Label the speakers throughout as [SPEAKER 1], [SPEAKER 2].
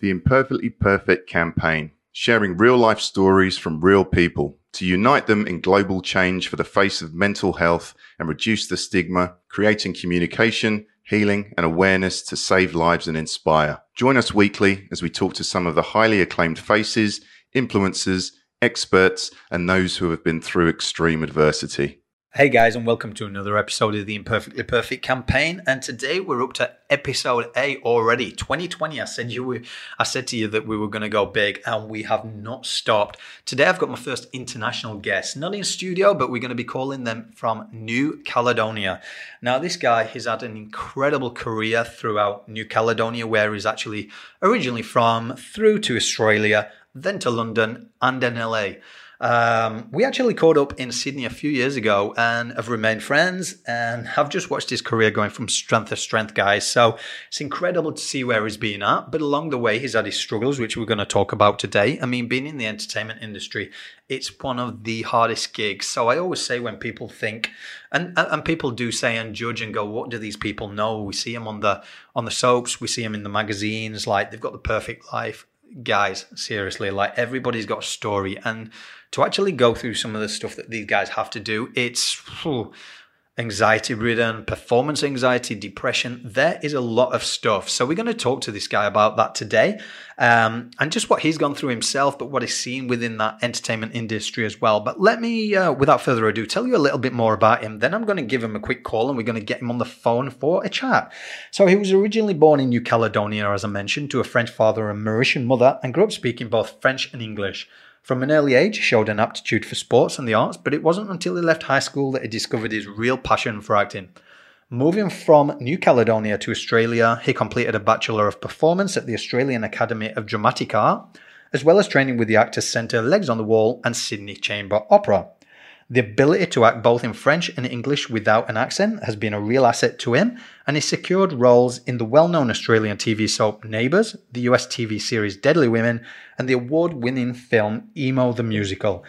[SPEAKER 1] The Imperfectly Perfect campaign, sharing real life stories from real people to unite them in global change for the face of mental health and reduce the stigma, creating communication, healing, and awareness to save lives and inspire. Join us weekly as we talk to some of the highly acclaimed faces, influencers, experts, and those who have been through extreme adversity.
[SPEAKER 2] Hey guys, and welcome to another episode of the Imperfectly Perfect campaign. And today we're up to episode eight already. 2020. I said you, were, I said to you that we were going to go big, and we have not stopped. Today I've got my first international guest, not in studio, but we're going to be calling them from New Caledonia. Now, this guy has had an incredible career throughout New Caledonia, where he's actually originally from, through to Australia, then to London, and then LA. Um, we actually caught up in Sydney a few years ago and have remained friends and have just watched his career going from strength to strength, guys. So it's incredible to see where he's been at. But along the way, he's had his struggles, which we're going to talk about today. I mean, being in the entertainment industry, it's one of the hardest gigs. So I always say when people think, and and people do say and judge and go, what do these people know? We see them on the on the soaps, we see them in the magazines, like they've got the perfect life. Guys, seriously, like everybody's got a story and to actually go through some of the stuff that these guys have to do, it's anxiety ridden, performance anxiety, depression. There is a lot of stuff. So we're going to talk to this guy about that today um, and just what he's gone through himself, but what he's seen within that entertainment industry as well. But let me, uh, without further ado, tell you a little bit more about him. Then I'm going to give him a quick call and we're going to get him on the phone for a chat. So he was originally born in New Caledonia, as I mentioned, to a French father and Mauritian mother and grew up speaking both French and English. From an early age, he showed an aptitude for sports and the arts, but it wasn't until he left high school that he discovered his real passion for acting. Moving from New Caledonia to Australia, he completed a Bachelor of Performance at the Australian Academy of Dramatic Art, as well as training with the Actors Centre Legs on the Wall and Sydney Chamber Opera. The ability to act both in French and English without an accent has been a real asset to him, and he secured roles in the well known Australian TV soap Neighbours, the US TV series Deadly Women, and the award winning film Emo the Musical.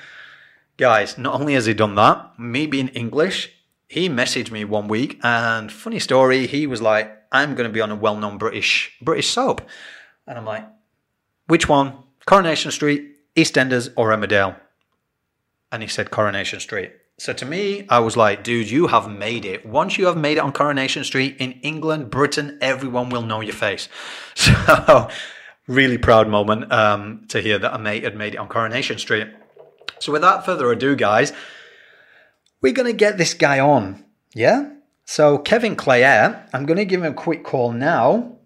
[SPEAKER 2] Guys, not only has he done that, me being English, he messaged me one week, and funny story, he was like, I'm going to be on a well known British, British soap. And I'm like, which one? Coronation Street, EastEnders, or Emmerdale? And he said Coronation Street. So to me, I was like, dude, you have made it. Once you have made it on Coronation Street in England, Britain, everyone will know your face. So, really proud moment um, to hear that a mate had made it on Coronation Street. So, without further ado, guys, we're going to get this guy on. Yeah? So, Kevin Clare, I'm going to give him a quick call now.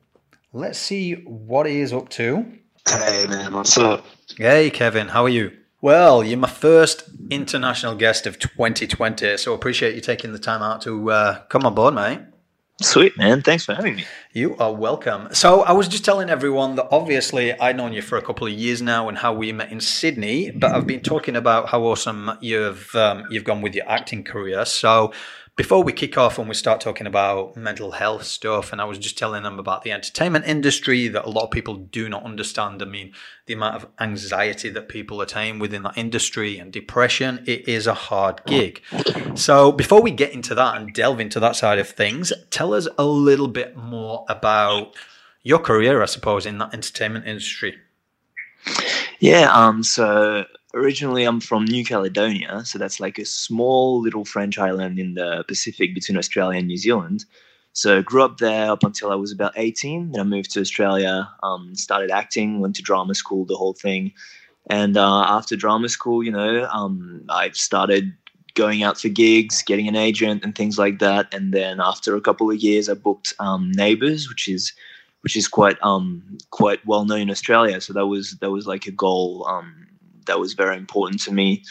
[SPEAKER 2] Let's see what he is up to.
[SPEAKER 3] Hey, man, what's up?
[SPEAKER 2] Hey, Kevin, how are you? Well, you're my first international guest of 2020, so appreciate you taking the time out to uh, come on board, mate.
[SPEAKER 3] Sweet, man. Thanks for having me.
[SPEAKER 2] You are welcome. So, I was just telling everyone that obviously I've known you for a couple of years now and how we met in Sydney, but I've been talking about how awesome you've um, you've gone with your acting career. So, before we kick off and we start talking about mental health stuff, and I was just telling them about the entertainment industry that a lot of people do not understand. I mean, the amount of anxiety that people attain within that industry and depression, it is a hard gig. So, before we get into that and delve into that side of things, tell us a little bit more about your career, I suppose, in that entertainment industry.
[SPEAKER 3] Yeah, um, so originally I'm from New Caledonia, so that's like a small little French island in the Pacific between Australia and New Zealand. So I grew up there up until I was about 18. Then I moved to Australia, um, started acting, went to drama school, the whole thing. And uh, after drama school, you know, um, I started going out for gigs, getting an agent, and things like that. And then after a couple of years, I booked um, Neighbours, which is which is quite um, quite well known in Australia. So that was that was like a goal um, that was very important to me.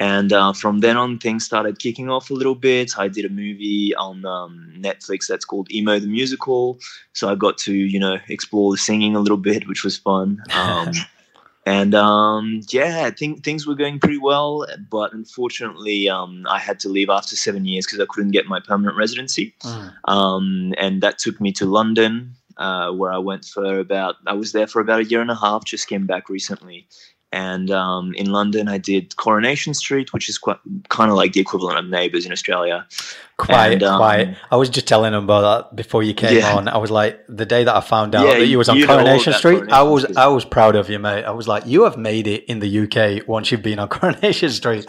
[SPEAKER 3] And uh, from then on, things started kicking off a little bit. I did a movie on um, Netflix that's called Emo the Musical. So I got to, you know, explore the singing a little bit, which was fun. Um, and um, yeah, things were going pretty well. But unfortunately, um, I had to leave after seven years because I couldn't get my permanent residency. Mm. and that took me to London, uh, where I went for about, I was there for about a year and a half, just came back recently And um, in London, I did Coronation Street, which is quite kind of like the equivalent of Neighbours in Australia.
[SPEAKER 2] Quite,
[SPEAKER 3] And, um,
[SPEAKER 2] quite. I was just telling him about that before you came
[SPEAKER 3] Yeah.
[SPEAKER 2] on. I was like, the day that I found out
[SPEAKER 3] Yeah,
[SPEAKER 2] that you was on
[SPEAKER 3] you
[SPEAKER 2] Coronation Street, I was,
[SPEAKER 3] Street.
[SPEAKER 2] I was proud of you, mate. I was like, you have made it in the UK once you've been on Coronation Street.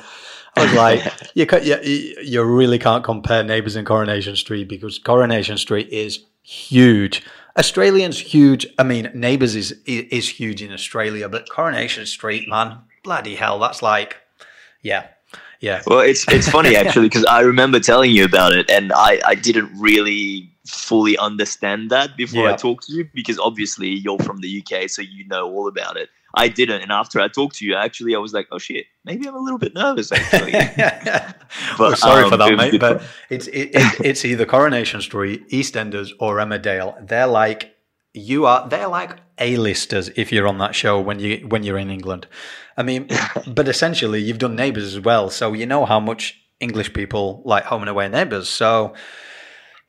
[SPEAKER 2] I was like, you, you, you really can't compare Neighbours and Coronation Street because Coronation Street is huge. Australian's huge. I mean, Neighbours is is huge in Australia, but Coronation Street, man, bloody hell, that's like, yeah, yeah.
[SPEAKER 3] Well, it's it's funny actually because I remember telling you about it, and I I didn't really fully understand that before
[SPEAKER 2] Yeah.
[SPEAKER 3] I talked to you because obviously you're from the UK, so you know all about it. I didn't, and after I talked to you, actually, I was like, oh shit, maybe I'm a little bit nervous actually.
[SPEAKER 2] We're sorry for
[SPEAKER 3] um,
[SPEAKER 2] that, mate. But it's it, it, it's either Coronation Street, EastEnders, or Emmerdale. They're like you are. They're like A-listers if you're on that show when you when you're in England. I mean, but essentially you've done Neighbours as well, so you know how much English people like Home and Away Neighbours. So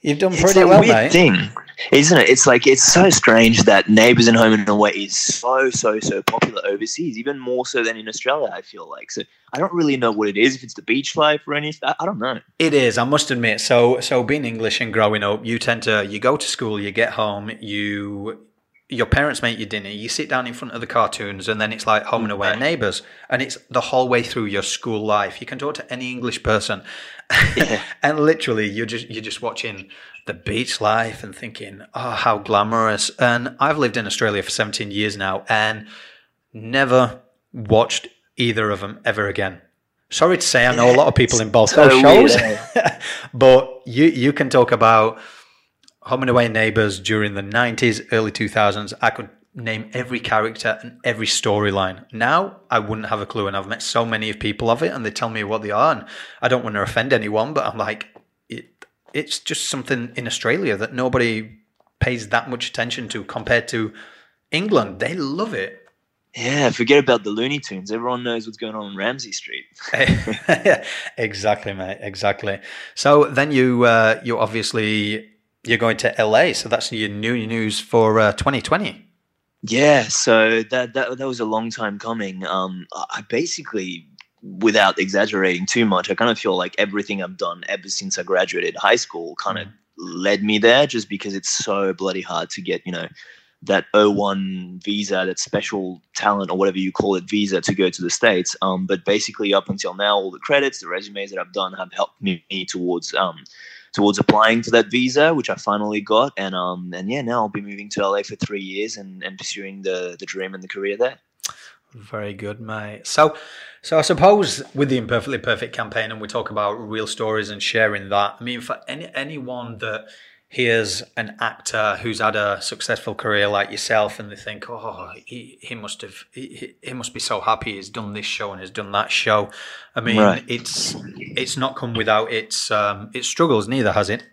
[SPEAKER 2] you've done
[SPEAKER 3] It's
[SPEAKER 2] pretty
[SPEAKER 3] a
[SPEAKER 2] well,
[SPEAKER 3] weird
[SPEAKER 2] mate.
[SPEAKER 3] thing, isn't it? It's like it's so strange that Neighbours and Home and Away is so so so popular overseas, even more so than in Australia. I feel like so. I don't really know what it is. If it's the beach life or anything, I, I don't know.
[SPEAKER 2] It is. I must admit. So, so being English and growing up, you tend to you go to school, you get home, you your parents make your dinner, you sit down in front of the cartoons, and then it's like home and away
[SPEAKER 3] Right.
[SPEAKER 2] neighbours, and it's the whole way through your school life. You can talk to any English person,
[SPEAKER 3] Yeah.
[SPEAKER 2] and literally you're just you're just watching the beach life and thinking, oh, how glamorous. And I've lived in Australia for 17 years now, and never watched either of them ever again. Sorry to say, I know a lot of people in both
[SPEAKER 3] So
[SPEAKER 2] those shows,
[SPEAKER 3] eh?
[SPEAKER 2] but you you can talk about home and away neighbors during the 90s, early 2000s. I could name every character and every storyline. Now I wouldn't have a clue, and I've met so many of people of it, and they tell me what they are, and I don't want to offend anyone, but I'm like, it, it's just something in Australia that nobody pays that much attention to compared to England. They love it.
[SPEAKER 3] Yeah, forget about the Looney Tunes. Everyone knows what's going on in Ramsay Street.
[SPEAKER 2] exactly, mate. Exactly. So then you uh, you obviously you're going to LA. So that's your new news for uh, 2020.
[SPEAKER 3] Yeah, so that that that was a long time coming. Um, I basically, without exaggerating too much, I kind of feel like everything I've done ever since I graduated high school kind of led me there, just because it's so bloody hard to get, you know, that O1 visa, that special talent or whatever you call it visa to go to the states. Um, but basically, up until now, all the credits, the resumes that I've done have helped me towards um towards applying for that visa, which I finally got. And um and yeah, now I'll be moving to LA for three years and, and pursuing the the dream and the career there.
[SPEAKER 2] Very good, mate. So, so I suppose with the imperfectly perfect campaign, and we talk about real stories and sharing that. I mean, for any anyone that hears an actor who's had a successful career like yourself, and they think, "Oh, he, he must have, he, he must be so happy he's done this show and he's done that show." I mean,
[SPEAKER 3] Right.
[SPEAKER 2] it's it's not come without its um, its struggles. Neither has it.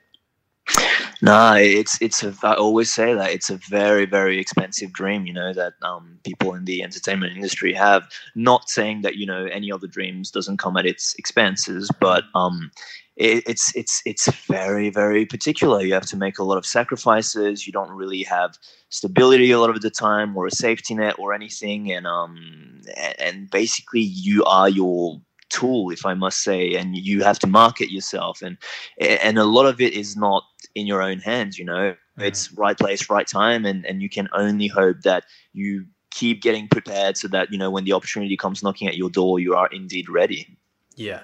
[SPEAKER 3] No, it's it's a. I always say that it's a very very expensive dream. You know that um, people in the entertainment industry have. Not saying that you know any other dreams doesn't come at its expenses, but um, it, it's it's it's very very particular. You have to make a lot of sacrifices. You don't really have stability a lot of the time, or a safety net, or anything. And um, and basically you are your tool, if I must say, and you have to market yourself. And and a lot of it is not in your own hands you know it's right place right time and and you can only hope that you keep getting prepared so that you know when the opportunity comes knocking at your door you are indeed ready
[SPEAKER 2] Yeah.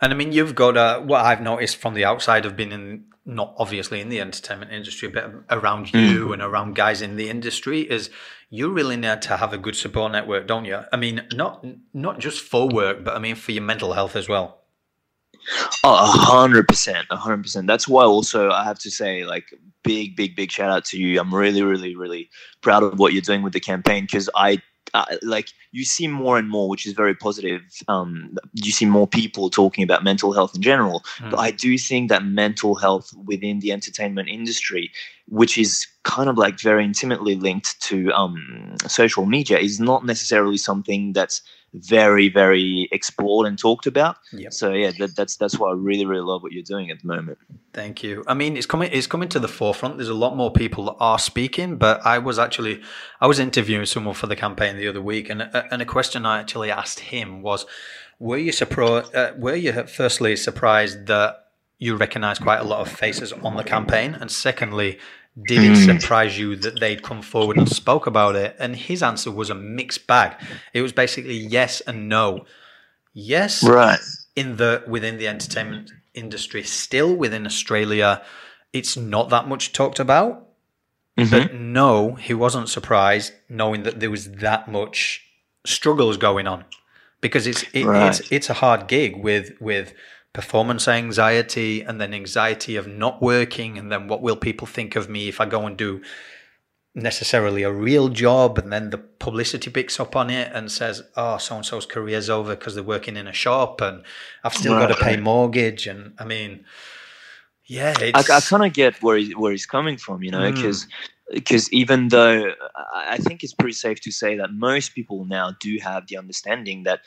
[SPEAKER 2] And I mean, you've got uh, what I've noticed from the outside of being in, not obviously in the entertainment industry, but around you and around guys in the industry is you really need to have a good support network, don't you? I mean, not not just for work, but I mean for your mental health as well.
[SPEAKER 3] Oh, a hundred percent, a hundred percent. That's why also I have to say, like, big, big, big shout out to you. I'm really, really, really proud of what you're doing with the campaign because I, I, like, you see more and more, which is very positive. Um, you see more people talking about mental health in general,
[SPEAKER 2] Mm.
[SPEAKER 3] but I do think that mental health within the entertainment industry, which is kind of like very intimately linked to um, social media, is not necessarily something that's very, very explored and talked about.
[SPEAKER 2] Yep.
[SPEAKER 3] So yeah, that, that's that's why I really really love what you're doing at the moment.
[SPEAKER 2] Thank you. I mean, it's coming. It's coming to the forefront. There's a lot more people that are speaking, but I was actually, I was interviewing someone for the campaign the other week, and and a question I actually asked him was, were you surprised? Uh, were you firstly surprised that you recognised quite a lot of faces on the campaign, and secondly, did it hmm. surprise you that they'd come forward and spoke about it? And his answer was a mixed bag. It was basically yes and no. Yes,
[SPEAKER 3] right.
[SPEAKER 2] In the within the entertainment industry, still within Australia, it's not that much talked about. Mm-hmm. But no, he wasn't surprised knowing that there was that much struggles going on because it's it, right. it's it's a hard gig with with performance anxiety and then anxiety of not working and then what will people think of me if I go and do necessarily a real job and then the publicity picks up on it and says oh so and so's career's over because they're working in a shop and I've still got to pay mortgage. And I mean yeah I,
[SPEAKER 3] I kind of get where he, where he's coming from you know because mm because even though I think it's pretty safe to say that most people now do have the understanding that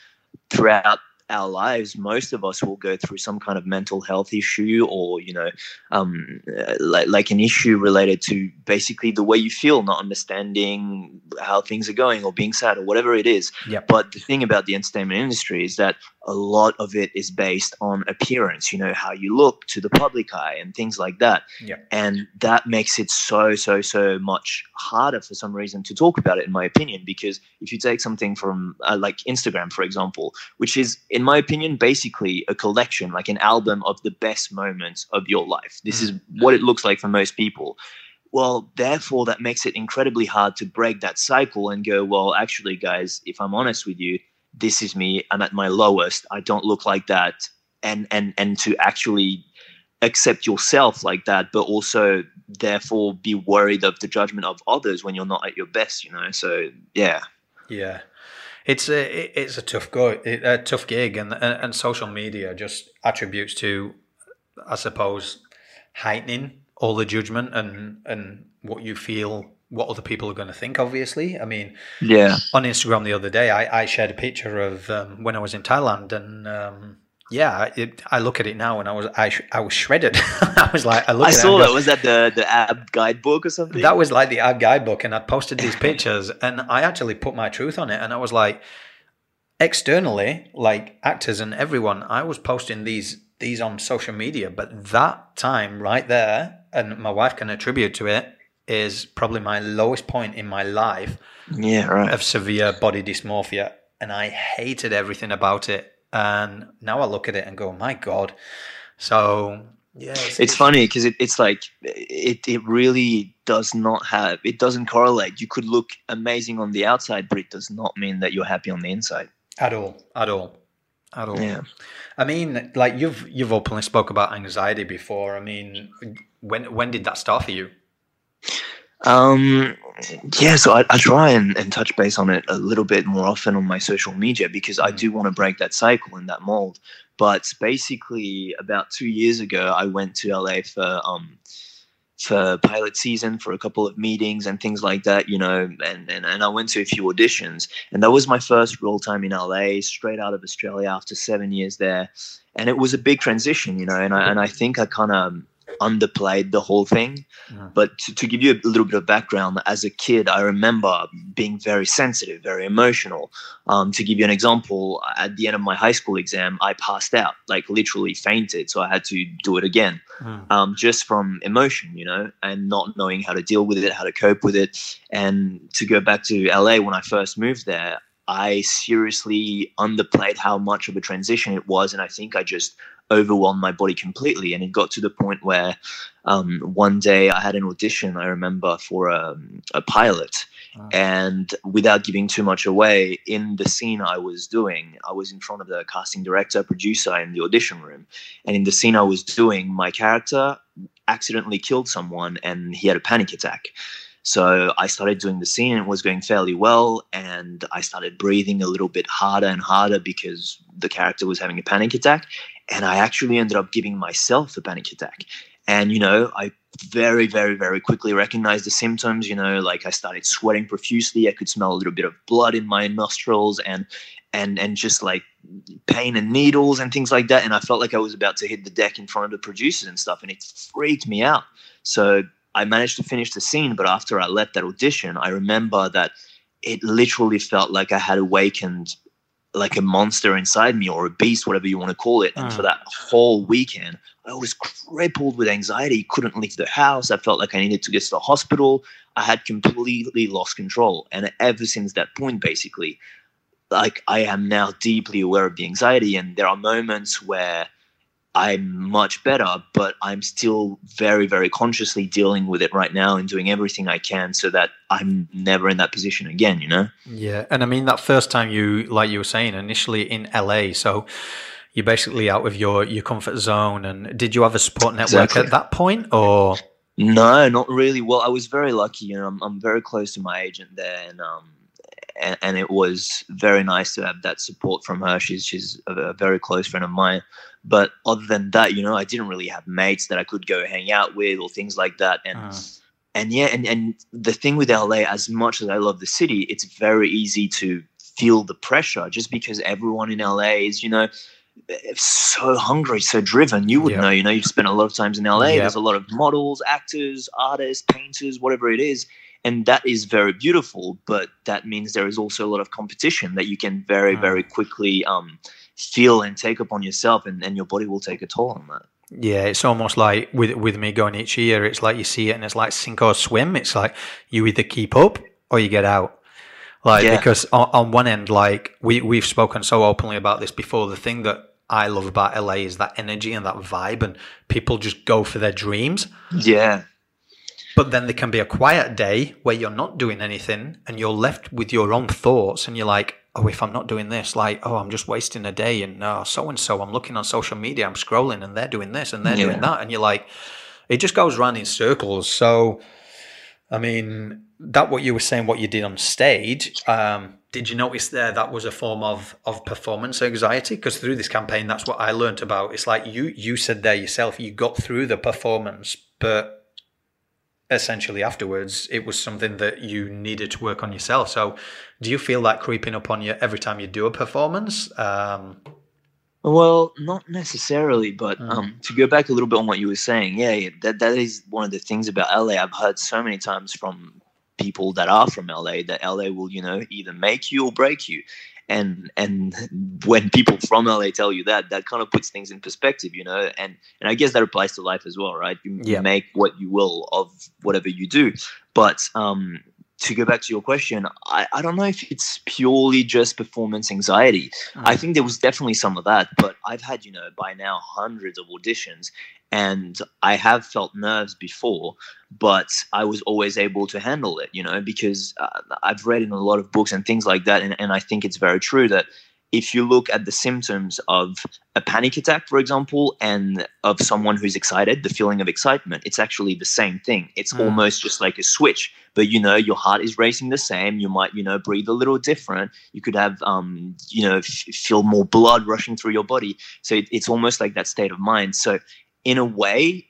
[SPEAKER 3] throughout our lives, most of us will go through some kind of mental health issue or, you know, um, like, like an issue related to basically the way you feel, not understanding how things are going or being sad or whatever it is.
[SPEAKER 2] Yep.
[SPEAKER 3] But the thing about the entertainment industry is that a lot of it is based on appearance, you know, how you look to the public eye and things like that.
[SPEAKER 2] Yep.
[SPEAKER 3] And that makes it so, so, so much harder for some reason to talk about it, in my opinion, because if you take something from uh, like Instagram, for example, which is in my opinion, basically a collection, like an album of the best moments of your life. This mm. is what it looks like for most people. Well, therefore, that makes it incredibly hard to break that cycle and go, well, actually, guys, if I'm honest with you, this is me. I'm at my lowest. I don't look like that. And and and to actually accept yourself like that, but also therefore be worried of the judgment of others when you're not at your best, you know. So yeah.
[SPEAKER 2] Yeah it's a it's a tough go a tough gig and and social media just attributes to I suppose heightening all the judgment and and what you feel what other people are going to think obviously i mean
[SPEAKER 3] yeah
[SPEAKER 2] on instagram the other day i, I shared a picture of um, when i was in thailand and um, yeah, it, I look at it now and I was I, I was shredded. I was like, I,
[SPEAKER 3] I saw that. was that the the ab guidebook or something?
[SPEAKER 2] That was like the ab guidebook, and I posted these pictures, and I actually put my truth on it, and I was like, externally, like actors and everyone, I was posting these these on social media, but that time right there, and my wife can attribute to it, is probably my lowest point in my life.
[SPEAKER 3] Yeah, right.
[SPEAKER 2] Of severe body dysmorphia, and I hated everything about it and now I look at it and go, my God. So yeah,
[SPEAKER 3] it's, it's funny because it, it's like it it really does not have it doesn't correlate. You could look amazing on the outside, but it does not mean that you're happy on the inside
[SPEAKER 2] at all, at all, at all.
[SPEAKER 3] Yeah.
[SPEAKER 2] I mean, like you've you've openly spoke about anxiety before. I mean, when when did that start for you?
[SPEAKER 3] Um, yeah, so I, I try and, and touch base on it a little bit more often on my social media because I mm. do want to break that cycle and that mold. But basically, about two years ago, I went to LA for um, for pilot season for a couple of meetings and things like that, you know, and, and, and I went to a few auditions. And that was my first real time in LA, straight out of Australia after seven years there. And it was a big transition, you know, and I, and I think I kind of underplayed the whole thing. Yeah. But to, to, give you a little bit of background, as a kid, I remember being very sensitive, very emotional. Um, to give you an example, at the end of my high school exam, I passed out, like literally fainted. So I had to do it again, mm. um, just from emotion, you know, and not knowing how to deal with it, how to cope with it. And to go back to LA when I first moved there, I seriously underplayed how much of a transition it was. And I think I just overwhelmed my body completely. And it got to the point where um, one day I had an audition, I remember, for a, a pilot. Wow. And without giving too much away, in the scene I was doing, I was in front of the casting director, producer in the audition room. And in the scene I was doing, my character accidentally killed someone and he had a panic attack. So I started doing the scene and it was going fairly well. And I started breathing a little bit harder and harder because the character was having a panic attack. And I actually ended up giving myself a panic attack. And, you know, I very, very, very quickly recognized the symptoms. You know, like I started sweating profusely. I could smell a little bit of blood in my nostrils and, and, and just like pain and needles and things like that. And I felt like I was about to hit the deck in front of the producers and stuff. And it freaked me out. So I managed to finish the scene, but after I left that audition, I remember that it literally felt like I had awakened like a monster inside me or a beast, whatever you want to call it. And
[SPEAKER 2] Mm.
[SPEAKER 3] for that whole weekend, I was crippled with anxiety, couldn't leave the house. I felt like I needed to get to the hospital. I had completely lost control. And ever since that point, basically, like I am now deeply aware of the anxiety. And there are moments where I'm much better, but I'm still very, very consciously dealing with it right now and doing everything I can so that I'm never in that position again, you know?
[SPEAKER 2] Yeah, and I mean that first time you, like you were saying, initially in LA, so you're basically out of your your comfort zone. And did you have a support network
[SPEAKER 3] Exactly.
[SPEAKER 2] at that point, or
[SPEAKER 3] No, not really. Well, I was very lucky. You know, I'm, I'm very close to my agent there, and um, and, and it was very nice to have that support from her. She's she's a, a very close friend of mine. But other than that, you know, I didn't really have mates that I could go hang out with or things like that. And
[SPEAKER 2] Uh.
[SPEAKER 3] and yeah, and and the thing with LA, as much as I love the city, it's very easy to feel the pressure just because everyone in LA is, you know. So hungry, so driven. You would
[SPEAKER 2] Yeah.
[SPEAKER 3] know, you know, you've spent a lot of times in LA.
[SPEAKER 2] Yeah.
[SPEAKER 3] There's a lot of models, actors, artists, painters, whatever it is. And that is very beautiful, but that means there is also a lot of competition that you can very,
[SPEAKER 2] Mm.
[SPEAKER 3] very quickly um, feel and take upon yourself, and, and your body will take a toll on that.
[SPEAKER 2] yeah, it's almost like with with me going each year, it's like you see it and it's like sink or swim. It's like you either keep up or you get out. Like
[SPEAKER 3] Yeah.
[SPEAKER 2] because on, on one end, like we we've spoken so openly about this before. The thing that I love about LA is that energy and that vibe, and people just go for their dreams.
[SPEAKER 3] Yeah,
[SPEAKER 2] But then there can be a quiet day where you're not doing anything and you're left with your own thoughts and you're like, oh, if I'm not doing this, like, oh, I'm just wasting a day and oh, so and so, I'm looking on social media, I'm scrolling and they're doing this and they're
[SPEAKER 3] Yeah.
[SPEAKER 2] doing that. And you're like, it just goes round in circles. So, I mean, that what you were saying, what you did on stage, um, did you notice there that was a form of of performance anxiety? Because through this campaign, that's what I learnt about. It's like you you said there yourself, you got through the performance, but essentially afterwards, it was something that you needed to work on yourself. So, do you feel that creeping up on you every time you do a performance? Um,
[SPEAKER 3] Well, not necessarily, but
[SPEAKER 2] Mm.
[SPEAKER 3] um, to go back a little bit on what you were saying, yeah, yeah, that that is one of the things about LA. I've heard so many times from people that are from LA that LA will, you know, either make you or break you. And and when people from LA tell you that, that kind of puts things in perspective, you know. And and I guess that applies to life as well, right? You,
[SPEAKER 2] Yeah.
[SPEAKER 3] make what you will of whatever you do. But um, to go back to your question, I, I don't know if it's purely just performance anxiety. I think there was definitely some of that, but I've had, you know, by now hundreds of auditions and I have felt nerves before, but I was always able to handle it, you know, because uh, I've read in a lot of books and things like that. And, and I think it's very true that if you look at the symptoms of a panic attack, for example, and of someone who's excited, the feeling of excitement, it's actually the same thing. It's
[SPEAKER 2] Mm.
[SPEAKER 3] almost just like a switch, but you know, your heart is racing the same. You might, you know, breathe a little different. You could have, um, you know, f- feel more blood rushing through your body. So it, it's almost like that state of mind. So, in a way,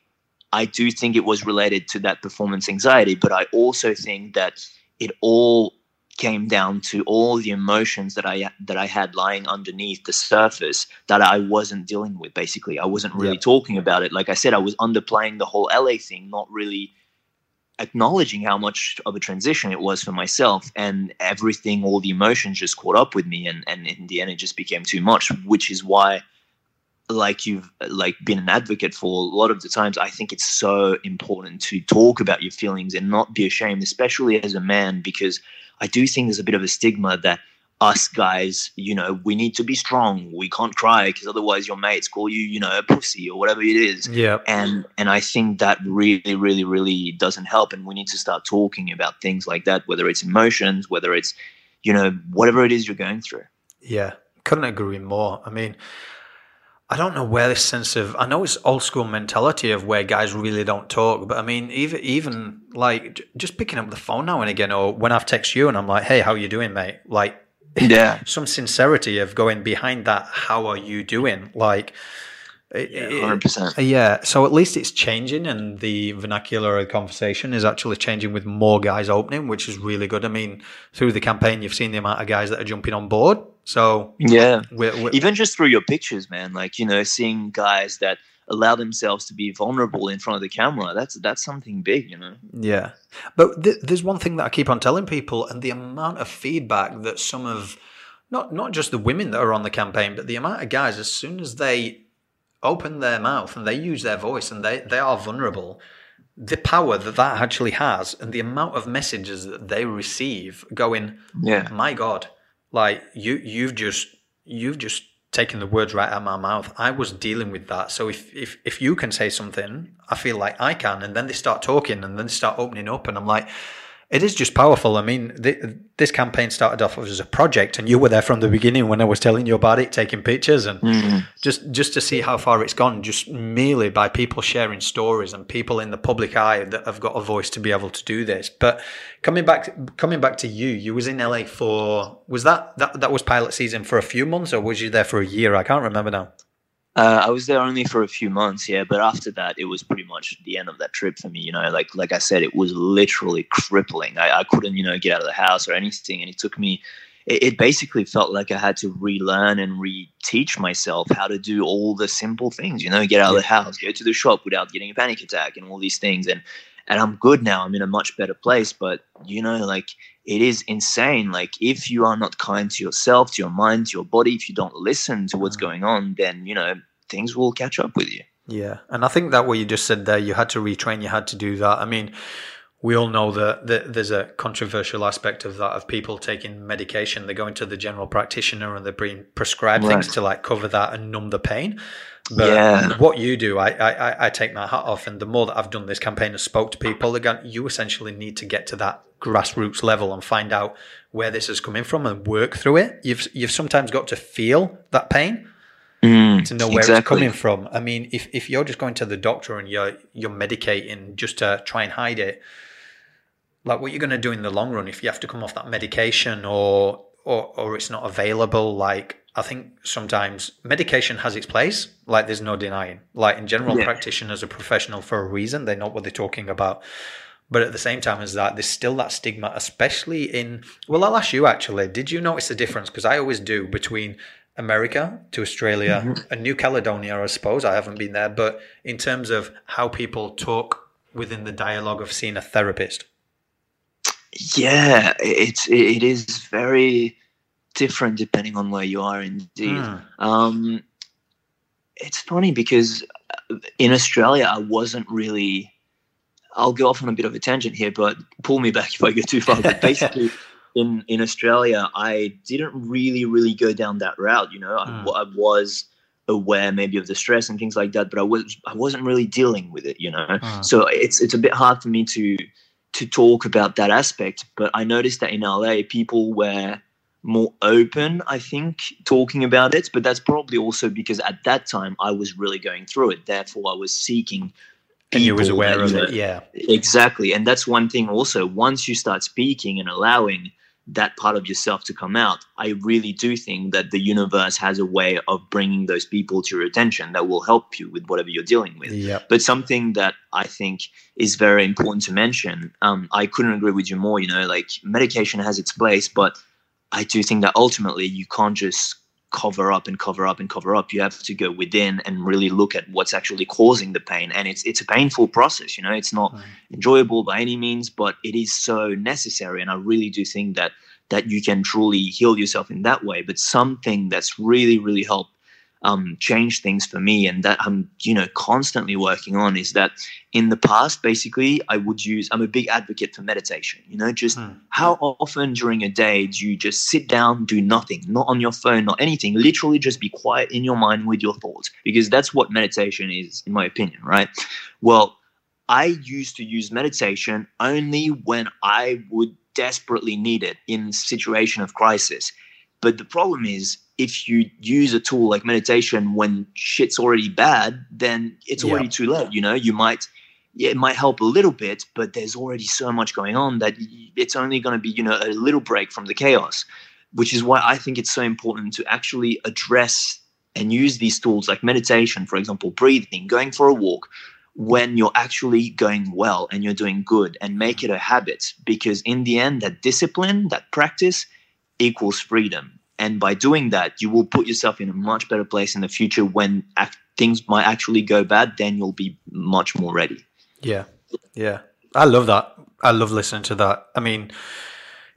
[SPEAKER 3] I do think it was related to that performance anxiety, but I also think that it all came down to all the emotions that I that I had lying underneath the surface that I wasn't dealing with. Basically, I wasn't really
[SPEAKER 2] Yeah.
[SPEAKER 3] talking about it. Like I said, I was underplaying the whole LA thing, not really acknowledging how much of a transition it was for myself and everything all the emotions just caught up with me and and in the end it just became too much which is why like you've like been an advocate for a lot of the times i think it's so important to talk about your feelings and not be ashamed especially as a man because i do think there's a bit of a stigma that us guys you know we need to be strong. We can't cry because otherwise your mates call you you know a pussy or whatever it is.
[SPEAKER 2] Yeah,
[SPEAKER 3] and and i think that really really really doesn't help. And we need to start talking about things like that whether it's emotions whether it's you know whatever it is you're going through.
[SPEAKER 2] Yeah, couldn't agree more. I mean, I don't know where this sense of I know it's old school mentality of where guys really don't talk, but I mean, even even like just picking up the phone now and again, or when I've texted you and I'm like, "Hey, how you doing, mate?" Like
[SPEAKER 3] yeah
[SPEAKER 2] some sincerity of going behind that. How are you doing? Like, it-
[SPEAKER 3] yeah 100% uh,
[SPEAKER 2] yeah, so at least it's changing, and the vernacular of the conversation is actually changing with more guys opening, which is really good. I mean, through the campaign, you've seen the amount of guys that are jumping on board. So
[SPEAKER 3] yeah
[SPEAKER 2] we're, we're
[SPEAKER 3] even just through your pictures man like you know seeing guys that allow themselves to be vulnerable in front of the camera. That's that's something big, you know.
[SPEAKER 2] Yeah, but th- there's one thing that I keep on telling people, and the amount of feedback that some of not not just the women that are on the campaign, but the amount of guys as soon as they open their mouth and they use their voice and they they are vulnerable the power that that actually has and the amount of messages that they receive going
[SPEAKER 3] yeah.
[SPEAKER 2] My god like you you've just you've just taken the words right out of my mouth. I was dealing with that. So if if if you can say something i feel like i can. And then they start talking and then they start opening up and i'm like it is just powerful. I mean, th- this campaign started off as a project, and you were there from the beginning when I was telling you about it, taking pictures, and
[SPEAKER 3] mm-hmm.
[SPEAKER 2] just just to see how far it's gone, just merely by people sharing stories and people in the public eye that have got a voice to be able to do this. But coming back, coming back to you, you was in LA for was that that that was pilot season for a few months, or was you there for a year? I can't remember now.
[SPEAKER 3] Uh, I was there only for a few months, yeah. But after that, it was pretty much the end of that trip for me. You know, like like I said, it was literally crippling. I, I couldn't, you know, get out of the house or anything, and it took me. It, it basically felt like I had to relearn and reteach myself how to do all the simple things. You know, get out of the house, go to the shop without getting a panic attack, and all these things. And and I'm good now. I'm in a much better place. But you know, like it is insane. Like if you are not kind to yourself, to your mind, to your body, if you don't listen to what's mm. going on, then you know things will catch up with you.
[SPEAKER 2] Yeah, and I think that what you just said there, you had to retrain, you had to do that. I mean, we all know that, that, there's a controversial aspect of that of people taking medication. They're going to the general practitioner and they're being prescribed right. things to like cover that and numb the pain. But yeah. what you do, I, I I take my hat off. And the more that I've done this campaign and spoke to people, again, you essentially need to get to that grassroots level and find out where this is coming from and work through it. You've you've sometimes got to feel that pain
[SPEAKER 3] mm,
[SPEAKER 2] to know where exactly. it's coming from. I mean, if, if you're just going to the doctor and you're you're medicating just to try and hide it, like what you're going to do in the long run if you have to come off that medication or or or it's not available, like I think sometimes medication has its place. Like there's no denying. Like in general, yeah. practitioners are professional for a reason. They know what they're talking about. But at the same time as that, there's still that stigma, especially in. Well, I'll ask you actually. Did you notice the difference? Because I always do between America to Australia mm-hmm. and New Caledonia, I suppose. I haven't been there, but in terms of how people talk within the dialogue of seeing a therapist.
[SPEAKER 3] Yeah, it's it is very different depending on where you are. Indeed, mm. um, it's funny because in Australia, I wasn't really. I'll go off on a bit of a tangent here, but pull me back if I go too far. But basically, in in Australia, I didn't really really go down that route. You know, mm. I, I, was aware maybe of the stress and things like that, but I was I wasn't really dealing with it. You know, mm. so it's it's a bit hard for me to to talk about that aspect. But I noticed that in LA, people were more open, I think, talking about it. But that's probably also because at that time I was really going through it. Therefore, I was seeking
[SPEAKER 2] and you was aware of it yeah
[SPEAKER 3] exactly and that's one thing also once you start speaking and allowing that part of yourself to come out, I really do think that the universe has a way of bringing those people to your attention that will help you with whatever you're dealing with.
[SPEAKER 2] Yep.
[SPEAKER 3] But something that I think is very important to mention, um, I couldn't agree with you more. You know, like medication has its place, but I do think that ultimately you can't just cover up and cover up and cover up. You have to go within and really look at what's actually causing the pain. And it's it's a painful process, you know, it's not right. enjoyable by any means, but it is so necessary. And I really do think that that you can truly heal yourself in that way. But something that's really, really helped um, change things for me and that I'm, you know, constantly working on is that in the past, basically, I would use, I'm a big advocate for meditation, you know, just hmm. how often during a day do you just sit down, do nothing, not on your phone, not anything, literally just be quiet in your mind with your thoughts, because that's what meditation is, in my opinion, right? Well, I used to use meditation only when I would desperately need it in situation of crisis. But the problem is if you use a tool like meditation when shit's already bad, then it's already yeah. too late. You know, you might, yeah, it might help a little bit, but there's already so much going on that it's only going to be, you know, a little break from the chaos, which is why I think it's so important to actually address and use these tools like meditation, for example, breathing, going for a walk, when you're actually going well and you're doing good and make mm-hmm. it a habit because in the end that discipline that practice equals freedom and by doing that, you will put yourself in a much better place in the future when things might actually go bad, then you'll be much more ready.
[SPEAKER 2] Yeah, yeah, I love that. I love listening to that. I mean,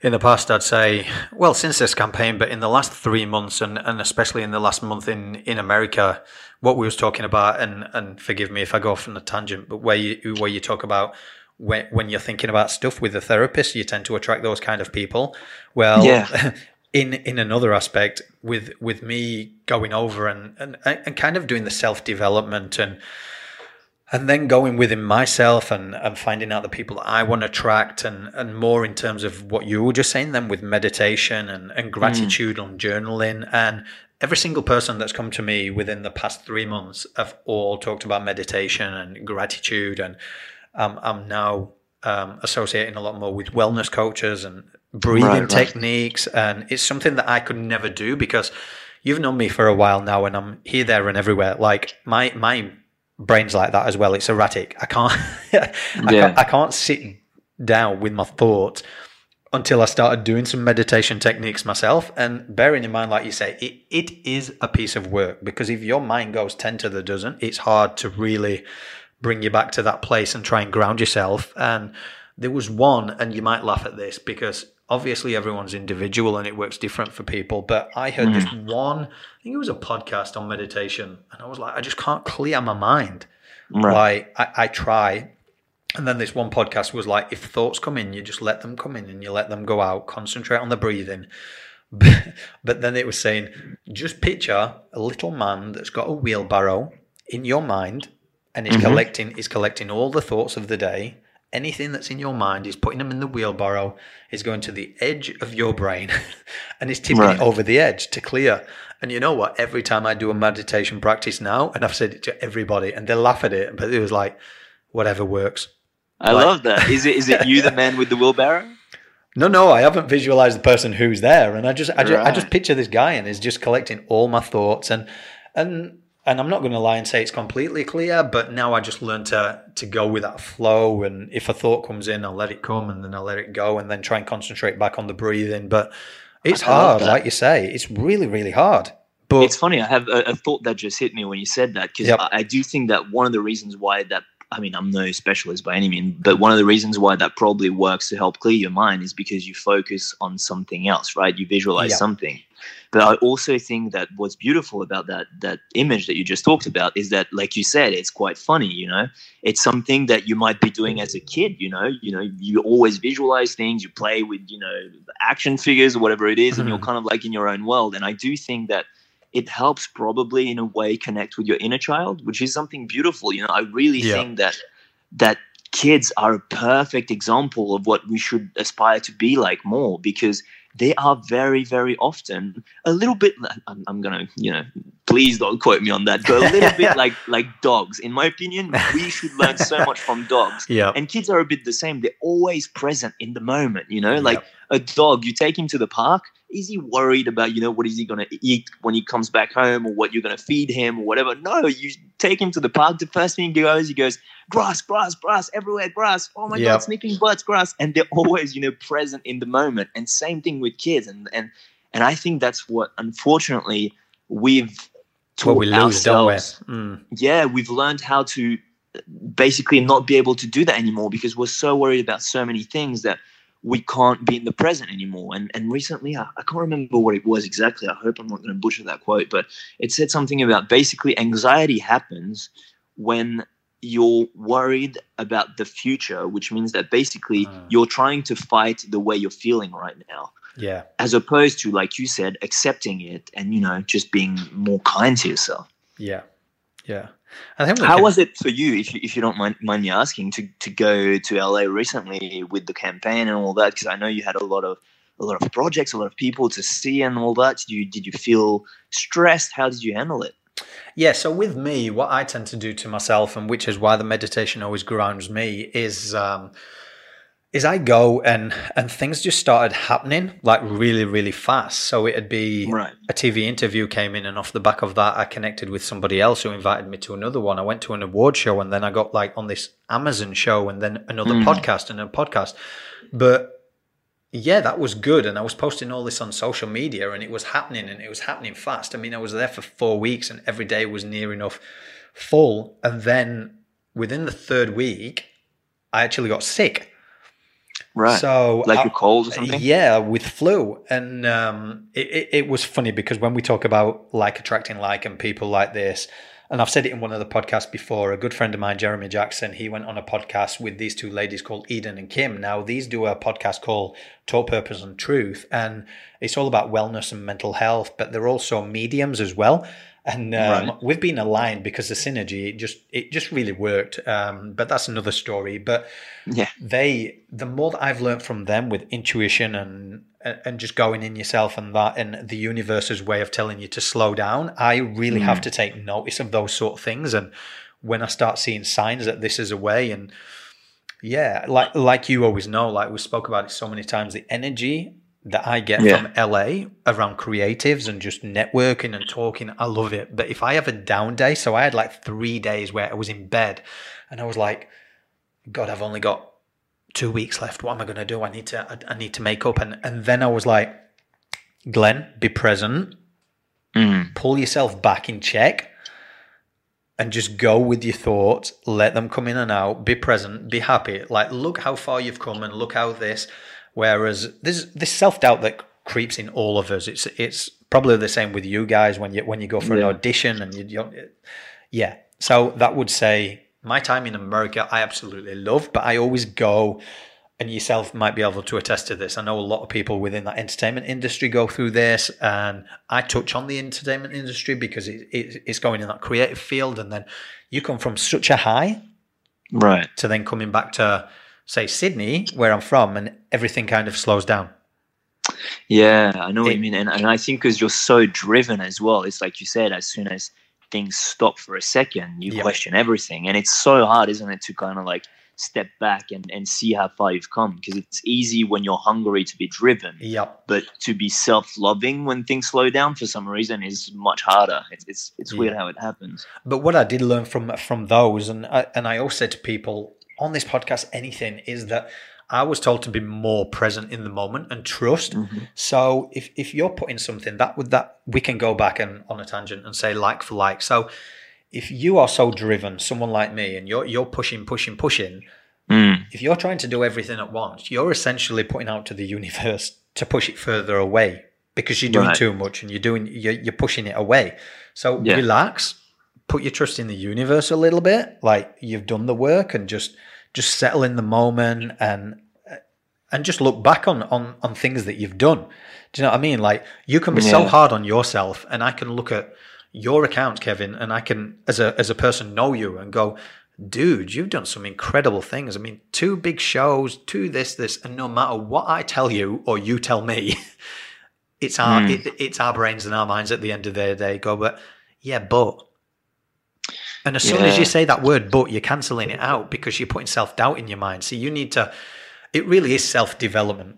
[SPEAKER 2] in the past, I'd say, well, since this campaign, but in the last three months, and, and especially in the last month in, in America, what we was talking about, and, and forgive me if I go off on a tangent, but where you where you talk about when when you're thinking about stuff with a therapist, you tend to attract those kind of people. Well,
[SPEAKER 3] Yeah.
[SPEAKER 2] in in another aspect, with with me going over and and, and kind of doing the self development and and then going within myself and, and finding out the people that I want to attract and, and more in terms of what you were just saying then with meditation and, and gratitude on journaling. And every single person that's come to me within the past three months have all talked about meditation and gratitude. And um, I'm now um, associating a lot more with wellness coaches and breathing
[SPEAKER 3] Right, right.
[SPEAKER 2] techniques and it's something that I could never do because you've known me for a while now and I'm here there and everywhere like my my brain's like that as well. It's erratic. I can't, I,
[SPEAKER 3] Yeah.
[SPEAKER 2] can't I can't sit down with my thoughts until I started doing some meditation techniques myself. And bearing in mind, like you say, it, it is a piece of work because if your mind goes 10 to the dozen, it's hard to really bring you back to that place and try and ground yourself. And there was one, and you might laugh at this because obviously everyone's individual and it works different for people. But I heard this mm-hmm. one, I think it was a podcast on meditation, and I was like, I just can't clear my mind.
[SPEAKER 3] Right.
[SPEAKER 2] Like I, I try. And then this one podcast was like, if thoughts come in, you just let them come in and you let them go out. Concentrate on the breathing. But then it was saying, just picture a little man that's got a wheelbarrow in your mind and is mm-hmm. collecting is collecting all the thoughts of the day. Anything that's in your mind is putting them in the wheelbarrow, is going to the edge of your brain and is tipping
[SPEAKER 3] Right.
[SPEAKER 2] it over the edge to clear. And you know what? Every time I do a meditation practice now, and I've said it to everybody, and they laugh at it, but it was like, whatever works.
[SPEAKER 3] I
[SPEAKER 2] Like-
[SPEAKER 3] love that. Is it is it you, the man with the wheelbarrow?
[SPEAKER 2] No, no, I haven't visualized the person who's there, and I just, I just, I just picture this guy, and he's just collecting all my thoughts, and and and I'm not going to lie and say it's completely clear, but now I just learn to to go with that flow, and if a thought comes in, I'll let it come, and then I'll let it go, and then try and concentrate back on the breathing. But it's hard,
[SPEAKER 3] that.
[SPEAKER 2] like you say, it's really, really hard. But
[SPEAKER 3] It's funny. I have a, a thought that just hit me when you said that because
[SPEAKER 2] Yep.
[SPEAKER 3] I, I do think that one of the reasons why that I mean I'm no specialist by any means, but one of the reasons why that probably works to help clear your mind is because you focus on something else, right? You visualize
[SPEAKER 2] Yeah.
[SPEAKER 3] something. But I also think that what's beautiful about that that image that you just talked about is that, like you said, it's quite funny. You know, it's something that you might be doing as a kid. You know, you know, you always visualize things. You play with you know action figures or whatever it is, and you're
[SPEAKER 2] mm-hmm.
[SPEAKER 3] kind of like in your own world. And I do think that it helps probably in a way connect with your inner child, which is something beautiful. You know, I really
[SPEAKER 2] Yeah.
[SPEAKER 3] think that that kids are a perfect example of what we should aspire to be like more because they are very, very often a little bit. I'm, I'm gonna, you know, please don't quote me on that, but a little bit like like dogs. In my opinion, we should learn so much from dogs.
[SPEAKER 2] yeah,
[SPEAKER 3] And kids are a bit the same. They're always present in the moment, you know, like
[SPEAKER 2] Yep.
[SPEAKER 3] a dog, you take him to the park. Is he worried about, you know, what is he going to eat when he comes back home or what you're going to feed him or whatever? No, you take him to the park. The first thing he goes, he goes, grass, grass, grass, everywhere, grass. Oh my
[SPEAKER 2] Yep.
[SPEAKER 3] God, sniffing butts, grass. And they're always, you know, present in the moment. And same thing with kids. And, and, and I think that's what, unfortunately, we've
[SPEAKER 2] what
[SPEAKER 3] taught
[SPEAKER 2] we lose, don't we?
[SPEAKER 3] ourselves
[SPEAKER 2] Mm.
[SPEAKER 3] yeah, we've learned how to basically not be able to do that anymore because we're so worried about so many things that we can't be in the present anymore. And and recently, I, I can't remember what it was exactly. I hope I'm not going to butcher that quote, but it said something about basically anxiety happens when you're worried about the future, which means that basically
[SPEAKER 2] Mm.
[SPEAKER 3] you're trying to fight the way you're feeling right now
[SPEAKER 2] Yeah,
[SPEAKER 3] as opposed to like you said accepting it and you know just being more kind to yourself
[SPEAKER 2] yeah, yeah. I think
[SPEAKER 3] how
[SPEAKER 2] can-
[SPEAKER 3] was it for you, if you, if you don't mind, mind me asking, to, to go to LA recently with the campaign and all that? Because I know you had a lot of a lot of projects, a lot of people to see, and all that. Did you did you feel stressed? How did you handle it?
[SPEAKER 2] Yeah, so with me, what I tend to do to myself, and which is why the meditation always grounds me, is um, is I go and and things just started happening like really really fast. So it'd be
[SPEAKER 3] Right.
[SPEAKER 2] a TV interview came in, and off the back of that, I connected with somebody else who invited me to another one. I went to an award show, and then I got like on this Amazon show, and then another
[SPEAKER 3] Mm.
[SPEAKER 2] podcast and a podcast. But yeah, that was good. And I was posting all this on social media and it was happening and it was happening fast. I mean, I was there for four weeks and every day was near enough full. And then within the third week, I actually got sick.
[SPEAKER 3] Right.
[SPEAKER 2] So
[SPEAKER 3] like
[SPEAKER 2] I-
[SPEAKER 3] a cold or something.
[SPEAKER 2] Yeah, with flu, and um, it, it, it was funny because when we talk about like attracting like and people like this, and I've said it in one of the podcasts before. A good friend of mine, Jeremy Jackson, he went on a podcast with these two ladies called Eden and Kim. Now these do a podcast called Talk Purpose and Truth, and it's all about wellness and mental health. But they're also mediums as well. And um,
[SPEAKER 3] Right.
[SPEAKER 2] we've been aligned because the synergy it just it just really worked. Um, but that's another story. But
[SPEAKER 3] Yeah.
[SPEAKER 2] they the more that I've learned from them with intuition and and just going in yourself and that and the universe's way of telling you to slow down, I really have to take notice of those sort of things. And when I start seeing signs that this is a way, and yeah, like like you always know, like we spoke about it so many times, the energy that I get
[SPEAKER 3] Yeah.
[SPEAKER 2] from LA around creatives and just networking and talking, I love it. But if I have a down day, so I had like three days where I was in bed and I was like, God, I've only got two weeks left. What am I going to do? I need to, I, I need to make up. And, and then I was like, Glenn, be present,
[SPEAKER 3] Mm.
[SPEAKER 2] pull yourself back in check and just go with your thoughts. Let them come in and out. Be present, be happy. Like, look how far you've come and look how this, whereas there's this self doubt that creeps in all of us. It's, it's probably the same with you guys when you, when you go for an audition and you, you yeah. So that would say my time in America, I absolutely love, but I always go, and yourself might be able to attest to this. I know a lot of people within that entertainment industry go through this, and I touch on the entertainment industry because it, it, it's going in that creative field, and then you come from such a high
[SPEAKER 3] Right.
[SPEAKER 2] to then coming back to, say, Sydney, where I'm from, and everything kind of slows down.
[SPEAKER 3] Yeah, I know what you mean, and, and I think because you're so driven as well, it's like you said, as soon as things stop for a second, you
[SPEAKER 2] Yeah.
[SPEAKER 3] question everything, and it's so hard, isn't it, to kind of like step back and, and see how far you've come because it's easy when you're hungry to be driven
[SPEAKER 2] Yep.
[SPEAKER 3] but to be self-loving when things slow down for some reason is much harder it's it's, it's weird how it happens
[SPEAKER 2] But what I did learn from from those, and I, and I always said to people on this podcast, anything is that I was told to be more present in the moment and trust. So if if you're putting something that would that we can go back and on a tangent and say like for like. So if you are so driven, someone like me, and you're you're pushing, pushing, pushing,
[SPEAKER 3] Mm,
[SPEAKER 2] if you're trying to do everything at once, you're essentially putting out to the universe to push it further away because you're doing
[SPEAKER 3] Right.
[SPEAKER 2] too much and you're doing you're, you're pushing it away. So
[SPEAKER 3] Yeah.
[SPEAKER 2] relax, put your trust in the universe a little bit, like you've done the work, and just just settle in the moment and and just look back on on on things that you've done. Do you know what I mean? Like you can be so hard on yourself, and I can look at your account, Kevin, and I can as a as a person know you and go, dude, you've done some incredible things. I mean, two big shows, two this, this, and no matter what I tell you or you tell me, it's our
[SPEAKER 3] Hmm.
[SPEAKER 2] it, it's our brains and our minds at the end of the day go, but yeah, but. And as soon as you say that word but, you're cancelling it out because you're putting self doubt in your mind. So you need to it really is self development.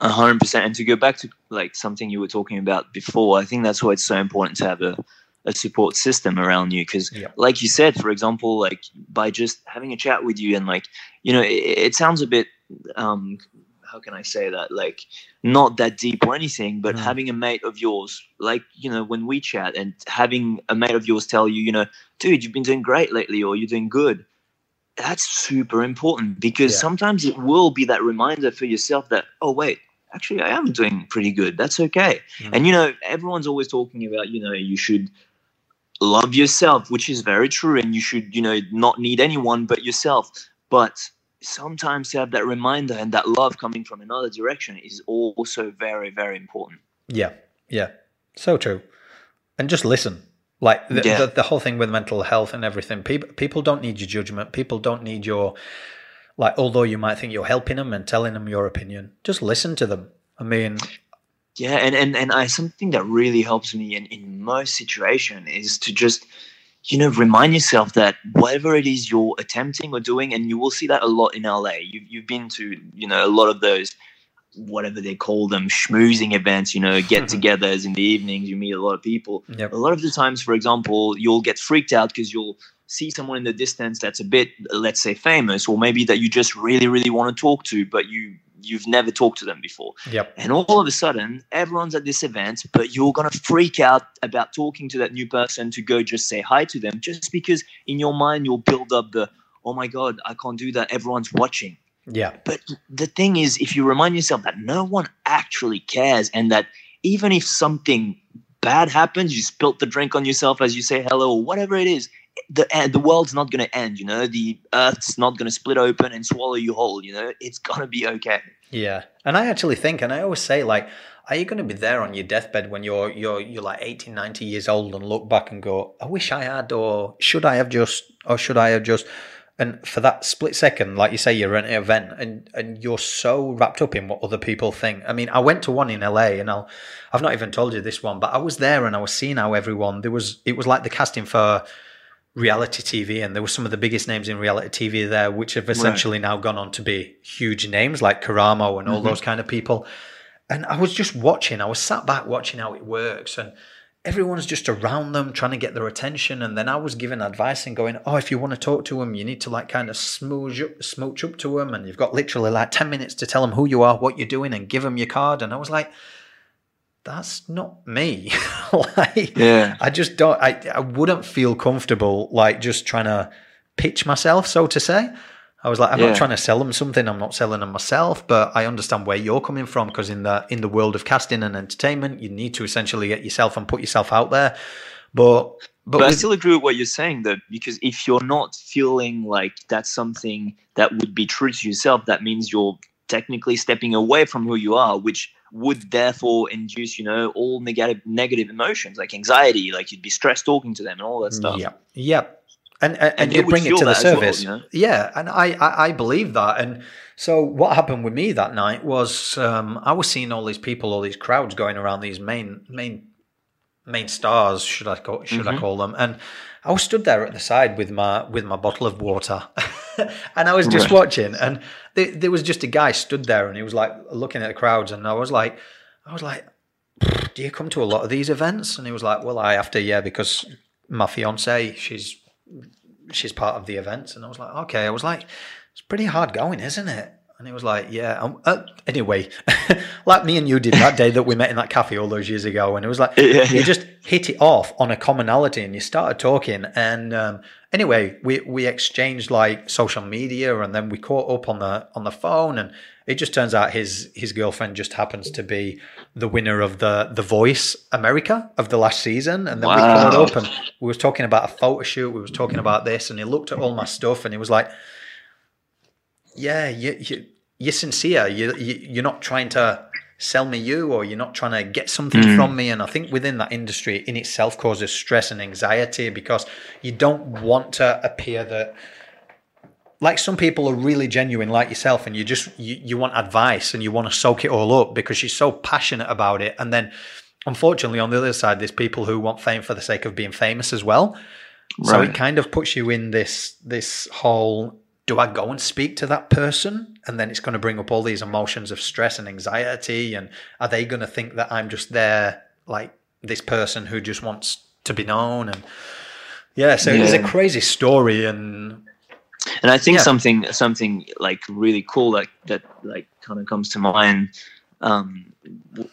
[SPEAKER 3] A hundred percent. And to go back to like something you were talking about before, I think that's why it's so important to have a, a support system around you. Because,
[SPEAKER 2] Yeah.
[SPEAKER 3] like you said, for example, like by just having a chat with you and like you know, it, it sounds a bit, um, how can I say that? Like not that deep or anything, but
[SPEAKER 2] Mm.
[SPEAKER 3] having a mate of yours, like you know, when we chat and having a mate of yours tell you, you know, dude, you've been doing great lately, or you're doing good. That's super important because
[SPEAKER 2] Yeah.
[SPEAKER 3] sometimes it will be that reminder for yourself that, oh, wait, actually, I am doing pretty good. That's okay.
[SPEAKER 2] Mm.
[SPEAKER 3] And, you know, everyone's always talking about, you know, you should love yourself, which is very true. And you should, you know, not need anyone but yourself. But sometimes to have that reminder and that love coming from another direction is also very, very important.
[SPEAKER 2] Yeah, yeah, so true. And just listen. Like the,
[SPEAKER 3] Yeah.
[SPEAKER 2] the, the whole thing with mental health and everything. People people don't need your judgment. People don't need your like. Although you might think you're helping them and telling them your opinion, just listen to them. I mean,
[SPEAKER 3] Yeah, and and and I something that really helps me in in most situation is to just you know remind yourself that whatever it is you're attempting or doing, and you will see that a lot in LA. You've you've been to you know a lot of those whatever they call them schmoozing events. You know, mm-hmm. get-togethers in the evenings. You meet a lot of people.
[SPEAKER 2] yep,
[SPEAKER 3] A lot of the times, for example, you'll get freaked out because you'll see someone in the distance that's a bit, let's say, famous, or maybe that you just really, really want to talk to, but you you've never talked to them before.
[SPEAKER 2] Yep.
[SPEAKER 3] And all of a sudden, everyone's at this event, but you're gonna freak out about talking to that new person to go just say hi to them, just because in your mind you'll build up the, oh my god, I can't do that. Everyone's watching.
[SPEAKER 2] Yeah.
[SPEAKER 3] But the thing is, if you remind yourself that no one actually cares, and that even if something bad happens, you spilt the drink on yourself as you say hello, or whatever it is, the eh, the world's not going to end. You know, the earth's not going to split open and swallow you whole. You know, it's gonna be okay.
[SPEAKER 2] Yeah, and I actually think, and I always say, like, are you going to be there on your deathbed when you're you're you're like 80, 90 years old and look back and go, I wish I had, or should I have just, or should I have just? And for that split second, like you say, you're at an event and, and you're so wrapped up in what other people think. I mean, I went to one in LA and I'll, I've not even told you this one, but I was there and I was seeing how everyone, there was, it was like the casting for reality TV and there were some of the biggest names in reality TV there, which have essentially right. now gone on to be huge names like Karamo and all mm-hmm. those kind of people. And I was just watching, I was sat back watching how it works and, everyone's just around them trying to get their attention. And then i was giving advice and going oh if you want to talk to them you need to like kind of smooch up smooch up to them and you've got literally like 10 minutes to tell them who you are what you're doing and give them your card. And i was like that's not me. Like yeah. I just don't I, I wouldn't feel comfortable like just trying to pitch myself so to say I was like, I'm yeah. not trying to sell them something. I'm not selling them myself, but I understand where you're coming from because in the in the world of casting and entertainment, you need to essentially get yourself and put yourself out there. But
[SPEAKER 3] but, but with, I still agree with what you're saying though, because if you're not feeling like that's something that would be true to yourself, that means you're technically stepping away from who you are, which would therefore induce, you know, all negative negative emotions like anxiety, like you'd be stressed talking to them and all that stuff.
[SPEAKER 2] Yeah. Yeah and and, and you bring it to the service. Well, Yeah, and I, I, I believe that. And so what happened with me that night was um, I was seeing all these people, all these crowds going around these main main main stars, should I call should mm-hmm. I call them? And I was stood there at the side with my with my bottle of water, and I was just right. watching. And there, there was just a guy stood there, and he was like looking at the crowds, and I was like, I was like, do you come to a lot of these events? And he was like, well, I have to, yeah, because my fiance, she's she's part of the events. And I was like, okay. I was like, it's pretty hard going, isn't it? And he was like, yeah. Um, uh, anyway, like me and you did that day that we met in that cafe all those years ago. And it was like, yeah, you just hit it off on a commonality and you started talking. And um, anyway, we, we exchanged like social media and then we caught up on the, on the phone and it just turns out his his girlfriend just happens to be the winner of the the Voice America of the last season, and then wow. we called up and we was talking about a photo shoot. We was talking about this, and he looked at all my stuff and he was like, "Yeah, you, you you're sincere. You, you you're not trying to." sell me you or you're not trying to get something mm. from me and i think within that industry in itself causes stress and anxiety because you don't want to appear that like some people are really genuine like yourself and you just you, you want advice and you want to soak it all up because you're so passionate about it and then unfortunately on the other side there's people who want fame for the sake of being famous as well right. so it kind of puts you in this this whole do i go and speak to that person and then it's going to bring up all these emotions of stress and anxiety and are they going to think that i'm just there like this person who just wants to be known and yeah so yeah. it's a crazy story and
[SPEAKER 3] and I think yeah. something something like really cool that that like kind of comes to mind um,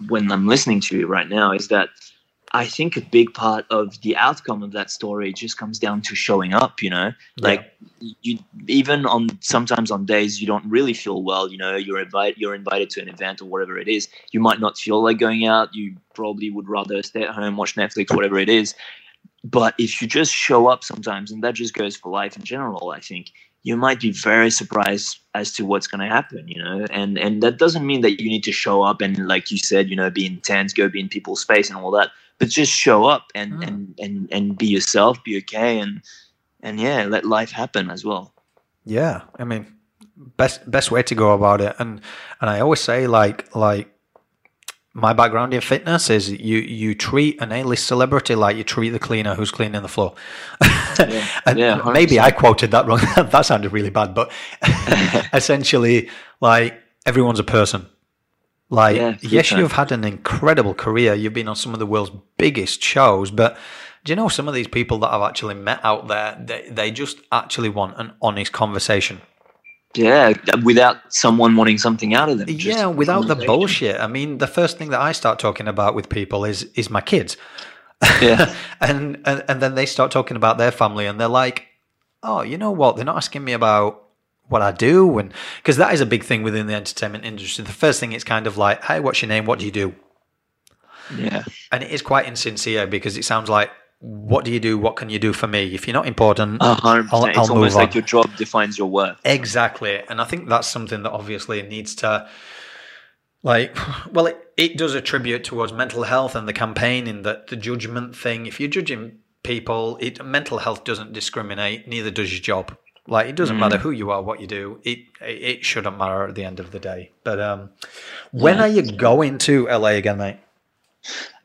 [SPEAKER 3] when I'm listening to you right now is that I think a big part of the outcome of that story just comes down to showing up. You know, yeah. like you even on sometimes on days you don't really feel well. You know, you're invited you're invited to an event or whatever it is. You might not feel like going out. You probably would rather stay at home, watch Netflix, whatever it is. But if you just show up sometimes, and that just goes for life in general, I think you might be very surprised as to what's going to happen, you know. And and that doesn't mean that you need to show up and, like you said, you know, be intense, go be in people's face and all that. But just show up and mm. and and and be yourself, be okay, and and yeah, let life happen as well.
[SPEAKER 2] Yeah, I mean, best best way to go about it. And and I always say like like my background in fitness is you you treat an A-list celebrity like you treat the cleaner who's cleaning the floor. yeah, and yeah, maybe I quoted that wrong. that sounded really bad, but essentially, like everyone's a person. Like, yeah, yes, you've had an incredible career. You've been on some of the world's biggest shows, but do you know some of these people that I've actually met out there? They they just actually want an honest conversation.
[SPEAKER 3] Yeah, without someone wanting something out of them.
[SPEAKER 2] yeah, without the bullshit. I mean, the first thing that I start talking about with people is is my kids.
[SPEAKER 3] Yeah.
[SPEAKER 2] and, and and then they start talking about their family and they're like, "Oh, you know what? They're not asking me about what I do and because that is a big thing within the entertainment industry. The first thing it's kind of like, "Hey, what's your name? What do you do?"
[SPEAKER 3] Yeah.
[SPEAKER 2] And it is quite insincere because it sounds like, "What do you do? What can you do for me? If you're not important, I'll-. I'll
[SPEAKER 3] It's
[SPEAKER 2] move
[SPEAKER 3] almost like your job defines your worth.
[SPEAKER 2] Exactly. And I think that's something that obviously needs to, like, well, it, it does attribute towards mental health and the campaign in that the judgment thing. If you're judging people, it, mental health doesn't discriminate, neither does your job. Like, it doesn't matter who you are, what you do. It it shouldn't matter at the end of the day. But um, when
[SPEAKER 3] Yeah.
[SPEAKER 2] are you going to LA again, mate?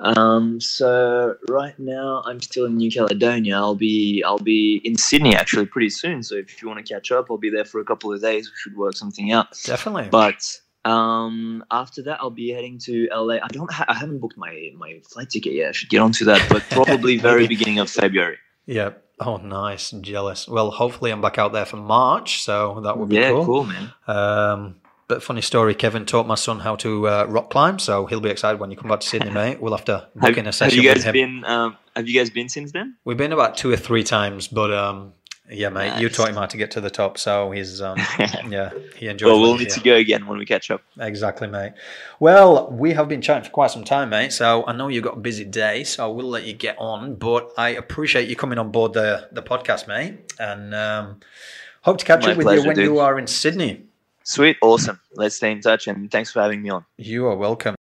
[SPEAKER 3] Um, so right now I'm still in New Caledonia. I'll be I'll be in Sydney actually pretty soon. So if you want to catch up, I'll be there for a couple of days. We should work something out.
[SPEAKER 2] Definitely.
[SPEAKER 3] But um, after that, I'll be heading to LA. I don't. Ha- I haven't booked my my flight ticket yet. I should get onto that, but probably very beginning of February.
[SPEAKER 2] yeah. Oh, nice. And jealous. Well, hopefully I'm back out there for March, so that would be
[SPEAKER 3] Yeah,
[SPEAKER 2] cool.
[SPEAKER 3] cool, man.
[SPEAKER 2] Um, but funny story, Kevin taught my son how to uh, rock climb, so he'll be excited when you come back to Sydney, mate. We'll have to book
[SPEAKER 3] Have,
[SPEAKER 2] in a session.
[SPEAKER 3] have
[SPEAKER 2] you
[SPEAKER 3] guys been? Um, have you guys been since then?
[SPEAKER 2] We've been about two or three times, but um, yeah, mate, you taught him how to get to the top, so he's um, yeah, he enjoys.
[SPEAKER 3] well, we'll need to go again when we catch up.
[SPEAKER 2] Exactly, mate. Well, we have been chatting for quite some time, mate. So I know you've got a busy day, so we'll let you get on. But I appreciate you coming on board the the podcast, mate, and um, hope to catch
[SPEAKER 3] My
[SPEAKER 2] up with you when
[SPEAKER 3] dude.
[SPEAKER 2] you are in Sydney.
[SPEAKER 3] Sweet, awesome. Let's stay in touch, and thanks for having me on.
[SPEAKER 2] You are welcome.